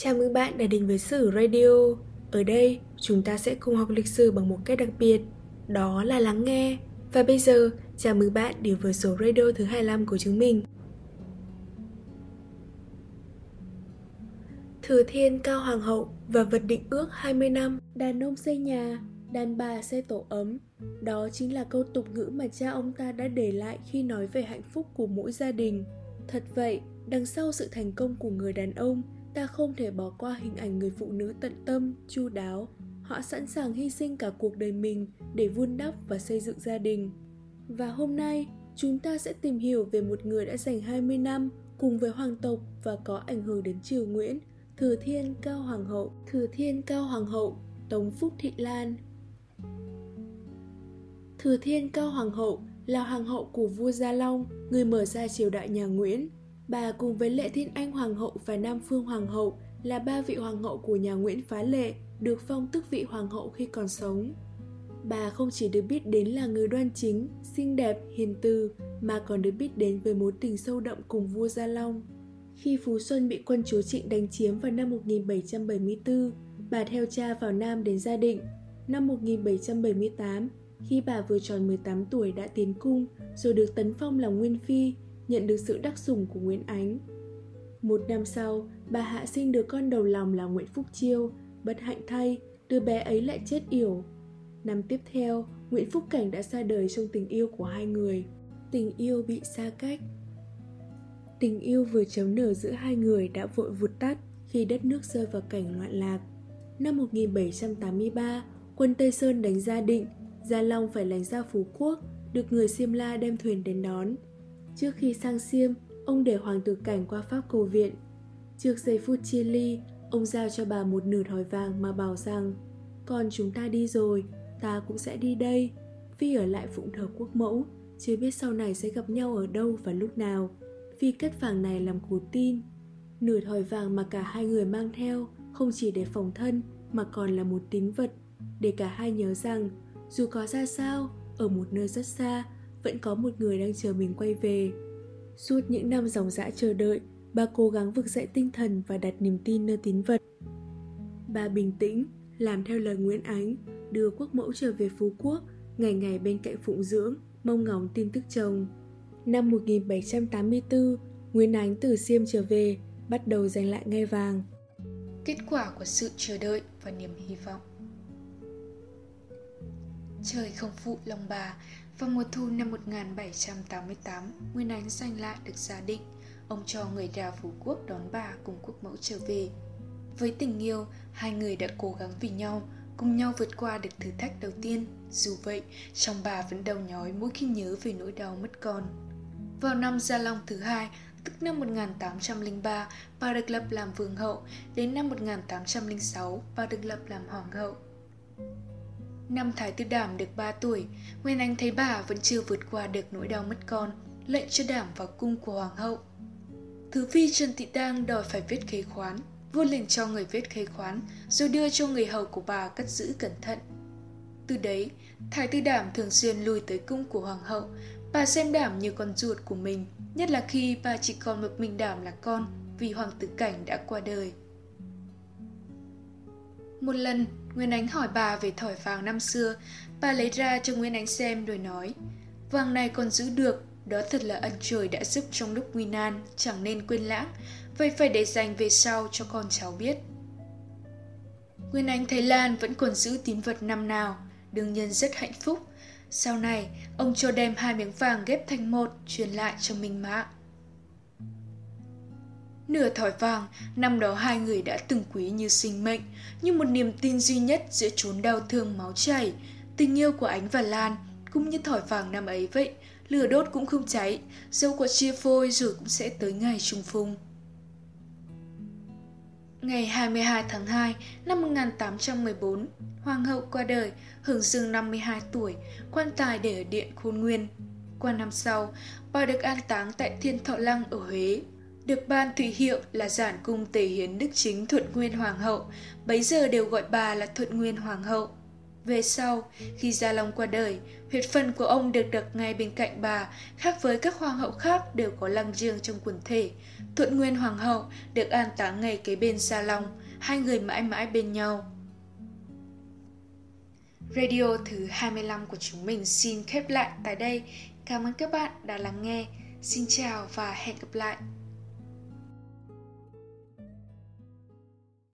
Chào mừng bạn đã đến với Sử Radio. Ở đây, chúng ta sẽ cùng học lịch sử bằng một cách đặc biệt, đó là lắng nghe. Và bây giờ, chào mừng bạn đến với số radio thứ 25 của chúng mình. Thừa thiên cao hoàng hậu và vật định ước 20 năm, đàn ông xây nhà, đàn bà xây tổ ấm. Đó chính là câu tục ngữ mà cha ông ta đã để lại khi nói về hạnh phúc của mỗi gia đình. Thật vậy, đằng sau sự thành công của người đàn ông ta không thể bỏ qua hình ảnh người phụ nữ tận tâm, chu đáo. Họ sẵn sàng hy sinh cả cuộc đời mình để vun đắp và xây dựng gia đình. Và hôm nay, chúng ta sẽ tìm hiểu về một người đã dành 20 năm cùng với hoàng tộc và có ảnh hưởng đến triều Nguyễn, Thừa Thiên Cao Hoàng hậu, Thừa Thiên Cao Hoàng hậu, Tống Phúc Thị Lan. Thừa Thiên Cao Hoàng hậu là hoàng hậu của vua Gia Long, người mở ra triều đại nhà Nguyễn. Bà cùng với Lệ Thiên Anh Hoàng hậu và Nam Phương Hoàng hậu là ba vị hoàng hậu của nhà Nguyễn Phá Lệ, được phong tước vị hoàng hậu khi còn sống. Bà không chỉ được biết đến là người đoan chính, xinh đẹp, hiền từ, mà còn được biết đến với mối tình sâu đậm cùng vua Gia Long. Khi Phú Xuân bị quân chúa Trịnh đánh chiếm vào năm 1774, bà theo cha vào Nam đến gia định. Năm 1778, khi bà vừa tròn 18 tuổi đã tiến cung, rồi được tấn phong làm nguyên phi, nhận được sự đắc sủng của Nguyễn Ánh. Một năm sau, bà hạ sinh được con đầu lòng là Nguyễn Phúc Chiêu, bất hạnh thay, đứa bé ấy lại chết yểu. Năm tiếp theo, Nguyễn Phúc Cảnh đã ra đời trong tình yêu của hai người. Tình yêu bị xa cách. Tình yêu vừa chấm nở giữa hai người đã vội vụt tắt khi đất nước rơi vào cảnh loạn lạc. Năm 1783, quân Tây Sơn đánh Gia Định, Gia Long phải lánh ra Phú Quốc, được người Siêm La đem thuyền đến đón. Trước khi sang xiêm, ông để hoàng tử cảnh qua Pháp cầu viện. Trước giây phút chia ly, ông giao cho bà một nửa thỏi vàng mà bảo rằng Còn chúng ta đi rồi, ta cũng sẽ đi đây. Phi ở lại phụng thờ quốc mẫu, chưa biết sau này sẽ gặp nhau ở đâu và lúc nào. Phi cất vàng này làm cú tin. Nửa thỏi vàng mà cả hai người mang theo không chỉ để phòng thân mà còn là một tín vật để cả hai nhớ rằng dù có ra sao, ở một nơi rất xa, vẫn có một người đang chờ mình quay về. Suốt những năm dòng dã chờ đợi, bà cố gắng vực dậy tinh thần và đặt niềm tin nơi tín vật. Bà bình tĩnh, làm theo lời Nguyễn Ánh, đưa quốc mẫu trở về Phú Quốc, ngày ngày bên cạnh phụng dưỡng, mong ngóng tin tức chồng. Năm 1784, Nguyễn Ánh từ Xiêm trở về, bắt đầu giành lại ngai vàng. Kết quả của sự chờ đợi và niềm hy vọng Trời không phụ lòng bà, vào mùa thu năm 1788, Nguyên Ánh giành lại được gia định. Ông cho người đào Phú Quốc đón bà cùng quốc mẫu trở về. Với tình yêu, hai người đã cố gắng vì nhau, cùng nhau vượt qua được thử thách đầu tiên. Dù vậy, trong bà vẫn đau nhói mỗi khi nhớ về nỗi đau mất con. Vào năm Gia Long thứ hai, tức năm 1803, bà được lập làm vương hậu, đến năm 1806, bà được lập làm hoàng hậu. Năm Thái tư Đảm được 3 tuổi, Nguyên Anh thấy bà vẫn chưa vượt qua được nỗi đau mất con, lệnh cho Đảm vào cung của Hoàng hậu. Thứ phi Trần Thị Đang đòi phải viết khế khoán, vua lệnh cho người viết khế khoán, rồi đưa cho người hầu của bà cất giữ cẩn thận. Từ đấy, Thái tư Đảm thường xuyên lui tới cung của Hoàng hậu, bà xem Đảm như con ruột của mình, nhất là khi bà chỉ còn một mình Đảm là con vì Hoàng tử Cảnh đã qua đời. Một lần, Nguyên Ánh hỏi bà về thỏi vàng năm xưa, bà lấy ra cho Nguyên Ánh xem rồi nói Vàng này còn giữ được, đó thật là ân trời đã giúp trong lúc nguy nan, chẳng nên quên lãng, vậy phải để dành về sau cho con cháu biết. Nguyên Ánh thấy Lan vẫn còn giữ tín vật năm nào, đương nhiên rất hạnh phúc. Sau này, ông cho đem hai miếng vàng ghép thành một, truyền lại cho Minh Mạng. Nửa thỏi vàng, năm đó hai người đã từng quý như sinh mệnh, như một niềm tin duy nhất giữa chốn đau thương máu chảy. Tình yêu của Ánh và Lan, cũng như thỏi vàng năm ấy vậy, lửa đốt cũng không cháy, dẫu có chia phôi rồi cũng sẽ tới ngày trùng phùng. Ngày 22 tháng 2 năm 1814, Hoàng hậu qua đời, hưởng dương 52 tuổi, quan tài để ở điện Khôn Nguyên. Qua năm sau, bà được an táng tại Thiên Thọ Lăng ở Huế được ban thủy hiệu là giản cung tề hiến đức chính thuận nguyên hoàng hậu, bấy giờ đều gọi bà là thuận nguyên hoàng hậu. Về sau, khi Gia Long qua đời, huyệt phần của ông được đặt ngay bên cạnh bà, khác với các hoàng hậu khác đều có lăng riêng trong quần thể. Thuận Nguyên Hoàng hậu được an táng ngay kế bên Gia Long, hai người mãi mãi bên nhau. Radio thứ 25 của chúng mình xin khép lại tại đây. Cảm ơn các bạn đã lắng nghe. Xin chào và hẹn gặp lại.